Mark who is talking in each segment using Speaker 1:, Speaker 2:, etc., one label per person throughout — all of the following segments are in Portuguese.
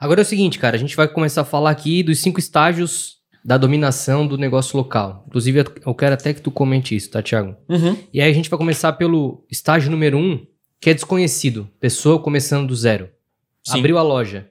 Speaker 1: Agora é o seguinte, cara, a gente vai começar a falar aqui dos cinco estágios da dominação do negócio local. Inclusive, eu quero até que tu comente isso, tá, Thiago?
Speaker 2: Uhum.
Speaker 1: E aí a gente vai começar pelo estágio número um, que é desconhecido. Pessoa começando do zero.
Speaker 2: Sim.
Speaker 1: Abriu a loja.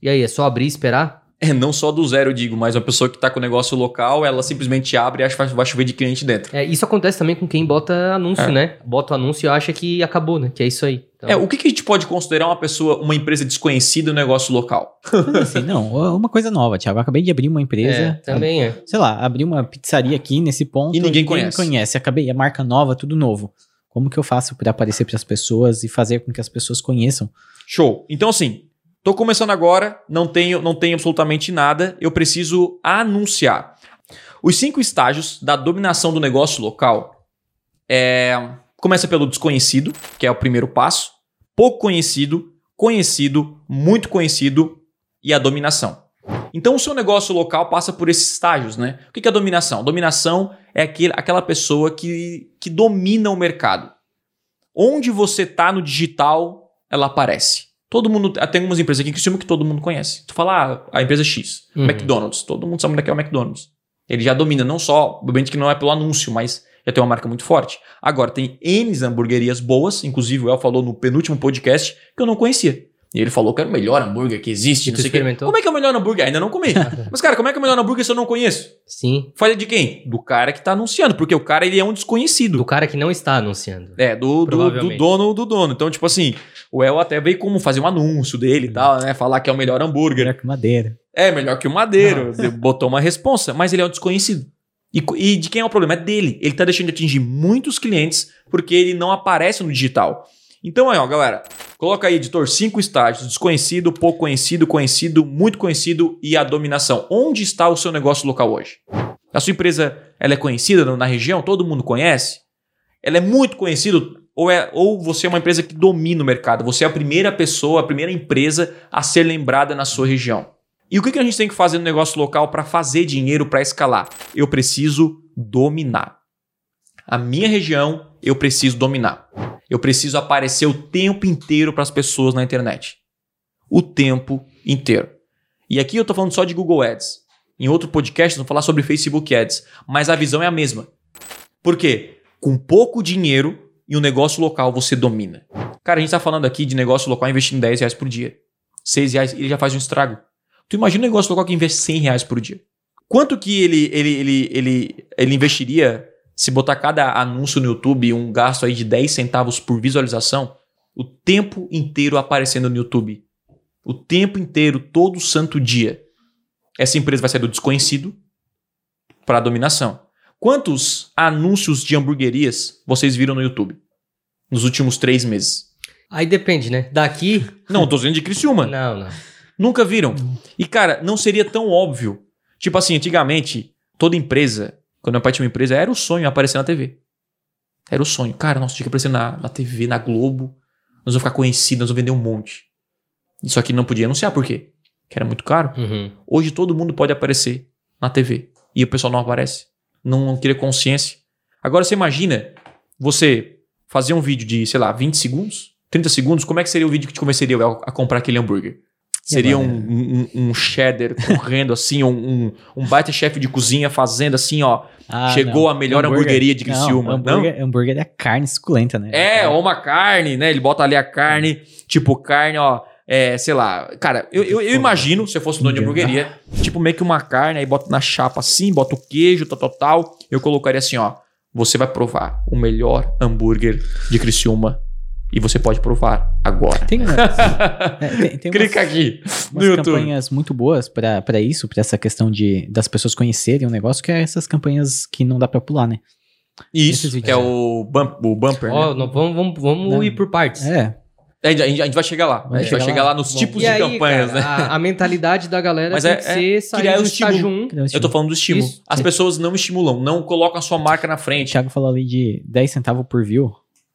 Speaker 1: E aí, é só abrir e esperar?
Speaker 2: É, não só do zero, eu digo, mas uma pessoa que tá com o negócio local, ela simplesmente abre e acha que vai chover de cliente dentro.
Speaker 1: É, isso acontece também com quem bota anúncio,
Speaker 2: É.
Speaker 1: né? Bota o anúncio e acha que acabou, né? Que é isso aí. Então,
Speaker 2: É, o que, que a gente pode considerar uma pessoa, uma empresa desconhecida no negócio local?
Speaker 3: Assim, não, uma coisa nova, Thiago. Eu acabei de abrir uma empresa.
Speaker 1: é, também é.
Speaker 3: Sei lá, abri uma pizzaria aqui nesse ponto.
Speaker 2: E ninguém
Speaker 3: me
Speaker 2: conhece.
Speaker 3: conhece. Acabei, a marca nova, tudo novo. Como que eu faço para aparecer para as pessoas e fazer com que as pessoas conheçam?
Speaker 2: Show. Então, assim, tô começando agora, não tenho, não tenho absolutamente nada, eu preciso anunciar. Os cinco estágios da dominação do negócio local é, começa pelo desconhecido, que é o primeiro passo, pouco conhecido, conhecido, muito conhecido e a dominação. Então, o seu negócio local passa por esses estágios, né? O que é dominação? Dominação é aquele, aquela pessoa que, que domina o mercado. Onde você tá no digital, ela aparece. Todo mundo. Tem algumas empresas aqui que cima que todo mundo conhece. Tu fala, ah, a empresa X,
Speaker 1: Uhum.
Speaker 2: McDonald's. Todo mundo sabe onde é que é o McDonald's. Ele já domina, não só, obviamente que não é pelo anúncio, mas já tem uma marca muito forte. Agora, tem N hamburguerias boas, inclusive o El falou no penúltimo podcast, que eu não conhecia. E ele falou que era o melhor hambúrguer que existe, não sei o
Speaker 1: experimentou?
Speaker 2: Como é que é o melhor hambúrguer? Ainda não comi. Mas, cara, como é que é o melhor hambúrguer se eu não conheço?
Speaker 1: Sim.
Speaker 2: Falha de quem? Do cara que tá anunciando, porque o cara ele é um desconhecido.
Speaker 1: Do cara que não está anunciando.
Speaker 2: É, do, do, do dono do dono. Então, tipo assim, o El até veio como fazer um anúncio dele e tal, né? Falar que é o melhor hambúrguer.
Speaker 3: Melhor que madeira.
Speaker 2: É, melhor que o Madeiro. Botou uma responsa, mas ele é um desconhecido. E, e de quem é o problema? É dele. Ele tá deixando de atingir muitos clientes porque ele não aparece no digital. Então aí, ó, galera, coloca aí, editor, cinco estágios: desconhecido, pouco conhecido, conhecido, muito conhecido e a dominação. Onde está o seu negócio local hoje? A sua empresa ela é conhecida na- na região? Todo mundo conhece? Ela é muito conhecida? Ou, é, ou você é uma empresa que domina o mercado? Você é a primeira pessoa, a primeira empresa a ser lembrada na sua região. E o que a gente tem que fazer no negócio local para fazer dinheiro, para escalar? Eu preciso dominar. A minha região, eu preciso dominar. Eu preciso aparecer o tempo inteiro para as pessoas na internet. O tempo inteiro. E aqui eu tô falando só de Google Ads. Em outro podcast, vou falar sobre Facebook Ads. Mas a visão é a mesma. Por quê? Com pouco dinheiro e um negócio local você domina. Cara, a gente tá falando aqui de negócio local investindo 10 reais por dia. 6 reais, ele já faz um estrago. Tu imagina um negócio local que investe 100 reais por dia. Quanto que ele, ele, ele, ele, ele investiria se botar cada anúncio no YouTube um gasto aí de 10 centavos por visualização? O tempo inteiro aparecendo no YouTube. O tempo inteiro, todo santo dia. Essa empresa vai sair do desconhecido para a dominação. Quantos anúncios de hamburguerias vocês viram no YouTube nos últimos três meses?
Speaker 1: Aí depende, né? Daqui.
Speaker 2: Não, tô dizendo de Criciúma.
Speaker 1: Não, não.
Speaker 2: Nunca viram. E, cara, não seria tão óbvio. Tipo assim, antigamente, toda empresa, quando meu pai tinha uma empresa, era o sonho aparecer na TV. Era o sonho. Cara, nossa, tinha que aparecer na, na TV, na Globo. Nós vamos ficar conhecidos, nós vamos vender um monte. Só que não podia anunciar, por quê? Que era muito caro.
Speaker 1: Uhum.
Speaker 2: Hoje todo mundo pode aparecer na TV. E o pessoal não aparece. Não, não cria consciência. Agora você imagina você fazer um vídeo de, sei lá, 20 segundos, 30 segundos, como é que seria o vídeo que te convenceria a comprar aquele hambúrguer? Seria um,
Speaker 3: agora?
Speaker 2: um, um cheddar correndo assim, um, um, um baita chefe de cozinha fazendo assim, ó.
Speaker 3: Ah,
Speaker 2: Chegou
Speaker 3: não.
Speaker 2: a melhor
Speaker 3: Hambúrguer-
Speaker 2: hamburgueria de Criciúma,
Speaker 3: Não, hambúrguer, hambúrguer é carne suculenta, né?
Speaker 2: É, ou uma carne, né? Ele bota ali a carne, tipo carne, ó. É, sei lá. Cara, eu, eu, eu imagino, se eu fosse dono de hamburgueria, tipo meio que uma carne, aí bota na chapa assim, bota o queijo, tal, tal, tal. Eu colocaria assim, ó. Você vai provar o melhor hambúrguer de Criciúma. E você pode provar agora.
Speaker 3: Tem, uma- é, tem, tem umas-
Speaker 2: Clica aqui no
Speaker 3: umas
Speaker 2: YouTube.
Speaker 3: campanhas muito boas pra pra isso, pra essa questão de das pessoas conhecerem o negócio, que é essas campanhas que não dá pra pular, né?
Speaker 2: Isso, que é o, bump, o bumper, né?
Speaker 1: Ó, não, vamos, vamos, vamos
Speaker 3: Não.
Speaker 1: ir por partes.
Speaker 3: É,
Speaker 2: A gente, a gente- vai chegar lá.
Speaker 3: Vai
Speaker 2: a gente vai
Speaker 3: chegar
Speaker 2: chegar
Speaker 3: lá?
Speaker 2: lá nos
Speaker 3: Bom.
Speaker 2: tipos
Speaker 1: E
Speaker 2: de
Speaker 1: aí,
Speaker 2: campanhas,
Speaker 1: cara,
Speaker 2: né?
Speaker 1: a, a mentalidade da galera
Speaker 2: Mas
Speaker 1: tem
Speaker 2: é-
Speaker 1: que ser sair
Speaker 2: criar
Speaker 1: do
Speaker 2: o
Speaker 1: estágio 1.
Speaker 3: Criar um
Speaker 2: Eu tô falando do estímulo.
Speaker 1: Isso.
Speaker 2: As pessoas não estimulam, não colocam a sua marca na
Speaker 3: o
Speaker 2: frente.
Speaker 3: Thiago falou ali de 10 centavos por view,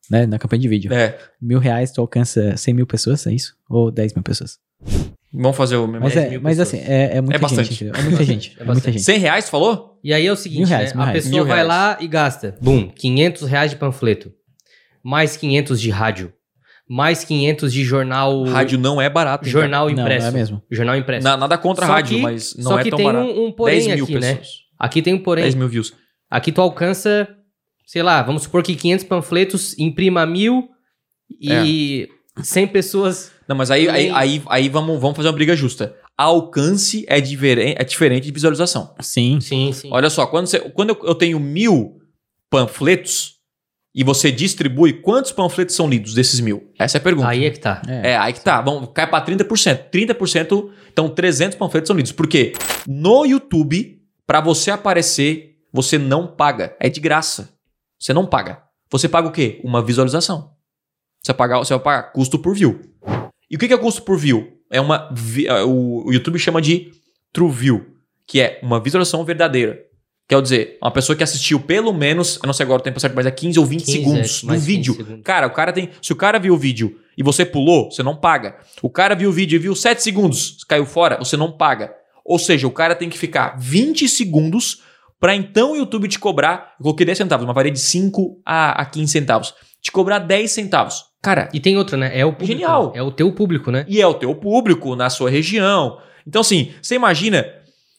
Speaker 3: né? Na campanha de vídeo.
Speaker 2: É.
Speaker 3: Mil reais tu alcança 100 mil pessoas, é isso? Ou 10 mil pessoas?
Speaker 2: Vamos fazer o mesmo.
Speaker 3: Mas,
Speaker 1: 10
Speaker 3: é,
Speaker 1: mil
Speaker 3: mas assim, é, é muita
Speaker 2: É bastante.
Speaker 3: gente. É muita gente.
Speaker 1: É
Speaker 3: é muita
Speaker 1: bastante.
Speaker 3: gente.
Speaker 2: 100 reais, tu falou?
Speaker 1: E aí é o seguinte,
Speaker 3: Mil reais,
Speaker 1: né?
Speaker 3: mil
Speaker 1: a
Speaker 3: reais.
Speaker 1: pessoa
Speaker 2: Mil
Speaker 1: vai
Speaker 2: reais.
Speaker 1: lá e gasta, bum, 500 reais de panfleto, mais 500 de rádio, mais 500 de jornal,
Speaker 2: Rádio não é barato.
Speaker 1: jornal
Speaker 3: Não, não
Speaker 1: impresso.
Speaker 3: é mesmo.
Speaker 1: Jornal impresso.
Speaker 2: Na- nada contra a
Speaker 1: Só
Speaker 2: rádio,
Speaker 1: que-
Speaker 2: mas não
Speaker 1: Só
Speaker 2: é
Speaker 1: que
Speaker 2: tão
Speaker 1: tem
Speaker 2: barato.
Speaker 1: um, um porém
Speaker 2: 10 mil
Speaker 1: aqui, né?
Speaker 2: pessoas.
Speaker 1: Aqui tem um porém.
Speaker 2: 10 mil views.
Speaker 1: Aqui tu alcança, sei lá, vamos supor que 500 panfletos imprima mil e 100 pessoas.
Speaker 2: Não, mas aí, aí, aí, aí vamos, vamos fazer uma briga justa. Alcance é, diferen- é diferente de visualização.
Speaker 3: Sim.
Speaker 1: Sim, sim.
Speaker 2: Olha só, quando, você- quando eu, eu tenho mil panfletos e você distribui, quantos panfletos são lidos desses mil? Essa é a pergunta.
Speaker 1: Aí é que tá.
Speaker 2: É, aí que tá. Vamos, cai pra 30%. 30%, então 300 panfletos são lidos. Por quê? No YouTube, pra você aparecer, você não paga. É de graça. Você não paga. Você paga o quê? Uma visualização. Você, paga, você vai pagar custo por view. E o que é custo por view? É uma. é, O, YouTube chama de True View, que é uma visualização verdadeira. Quer dizer, uma pessoa que assistiu pelo menos, eu não sei agora o tempo certo, mas é 15 ou 20
Speaker 1: 15,
Speaker 2: segundos
Speaker 1: é,
Speaker 2: do
Speaker 1: mais 15
Speaker 2: vídeo.
Speaker 1: segundos.
Speaker 2: Cara, o cara tem. Se o cara viu o vídeo e você pulou, você não paga. O cara viu o vídeo e viu 7 segundos, caiu fora, você não paga. Ou seja, o cara tem que ficar 20 segundos para então o YouTube te cobrar. Eu coloquei 10 centavos, uma varia de 5 a, a 15 centavos. Te cobrar 10 centavos. Cara,
Speaker 1: E tem outra, né? É o público.
Speaker 2: Genial.
Speaker 1: É o teu público, né?
Speaker 2: e é o teu público na sua região. Então, assim, você imagina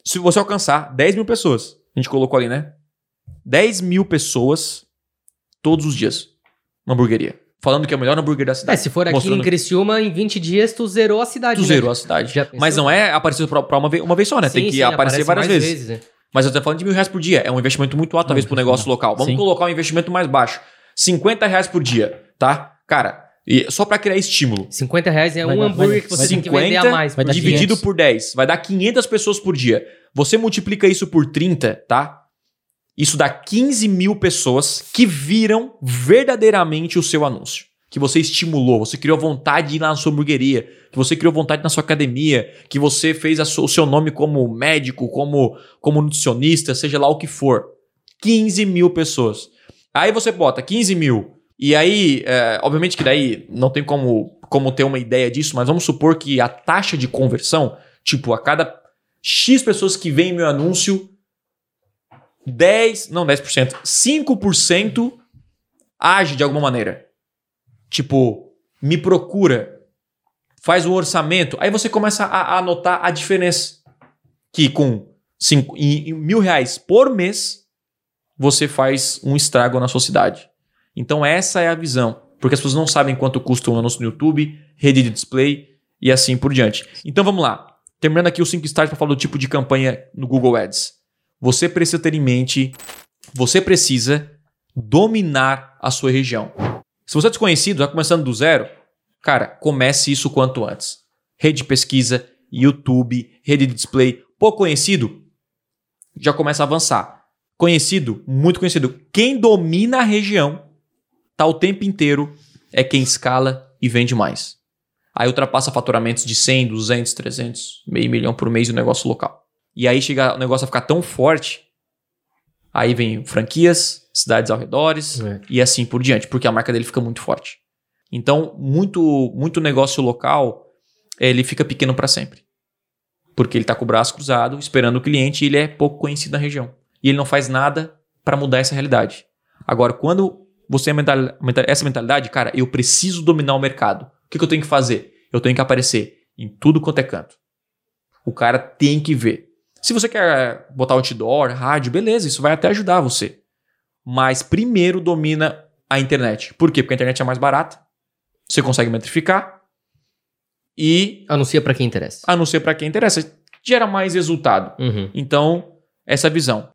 Speaker 2: se você alcançar 10 mil pessoas. A gente colocou ali, né? 10 mil pessoas todos os dias na hamburgueria. Falando que é o melhor hambúrguer da
Speaker 1: É,
Speaker 2: cidade.
Speaker 1: se for aqui
Speaker 2: Mostrando-
Speaker 1: em Criciúma, em 20 dias tu zerou a cidade.
Speaker 2: Tu
Speaker 1: né?
Speaker 2: zerou a cidade. Mas não é aparecer pra, pra uma, vez, uma vez só, né? Tem
Speaker 1: Sim,
Speaker 2: que
Speaker 1: sim,
Speaker 2: aparecer
Speaker 1: aparece
Speaker 2: várias
Speaker 1: mais
Speaker 2: vezes.
Speaker 1: né?
Speaker 2: Mas eu tô falando de mil reais por dia. É um investimento muito alto, talvez,
Speaker 3: Ah,
Speaker 2: pro negócio local. Vamos
Speaker 3: sim.
Speaker 2: colocar um investimento mais baixo. 50 reais por dia, tá? Cara, e só pra criar estímulo.
Speaker 1: 50 reais é
Speaker 3: Vai
Speaker 1: um
Speaker 3: dar-
Speaker 1: hambúrguer
Speaker 3: vai-
Speaker 1: que você
Speaker 3: vai-
Speaker 1: tem que vender a
Speaker 2: 50
Speaker 1: mais.
Speaker 3: vai.
Speaker 2: Dividido
Speaker 3: 500.
Speaker 2: por 10, vai dar 500 pessoas por dia. Você multiplica isso por 30, tá? Isso dá 15 mil pessoas que viram verdadeiramente o seu anúncio. Que você estimulou, você criou vontade de ir lá na sua hamburgueria, que você criou vontade na sua academia, que você fez a su- o seu nome como médico, como, como nutricionista, seja lá o que for. 15 mil pessoas. Aí você bota 15 mil. E aí, é, obviamente que daí não tem como, como ter uma ideia disso, mas vamos supor que a taxa de conversão, tipo, a cada X pessoas que veem meu anúncio, 10, não 10%, 5% age de alguma maneira. Tipo, me procura, faz um orçamento. Aí você começa a, a notar a diferença. Que com cinco, em, em mil reais por mês, você faz um estrago na sua cidade. Então essa é a visão. Porque as pessoas não sabem quanto custa um anúncio no YouTube, rede de display e assim por diante. Então vamos lá. Terminando aqui os cinco estágios para falar do tipo de campanha no Google Ads. Você precisa ter em mente, você precisa dominar a sua região. Se você é desconhecido, já começando do zero, cara, comece isso quanto antes. Rede de pesquisa, YouTube, rede de display. Pouco conhecido, já começa a avançar. Conhecido, muito conhecido. Quem domina a região, tá o tempo inteiro, é quem escala e vende mais. Aí ultrapassa faturamentos de 100, 200, 300, meio milhão por mês no negócio local. E aí chega o negócio a ficar tão forte, aí vem franquias, cidades ao redores
Speaker 1: É.
Speaker 2: e assim por diante, porque a marca dele fica muito forte. Então, muito muito negócio local, ele fica pequeno para sempre. Porque ele tá com o braço cruzado, esperando o cliente e ele é pouco conhecido na região. E ele não faz nada para mudar essa realidade. Agora, quando você tem mental- mental- essa mentalidade, cara, eu preciso dominar o mercado. O que, que eu tenho que fazer? Eu tenho que aparecer em tudo quanto é canto. O cara tem que ver. Se você quer botar outdoor, rádio, beleza, isso vai até ajudar você. Mas primeiro domina a internet. Por quê? Porque a internet é mais barata, você consegue metrificar e
Speaker 1: Anuncia pra quem interessa.
Speaker 2: anuncia para quem interessa, gera mais resultado.
Speaker 1: Uhum.
Speaker 2: Então, essa é a visão.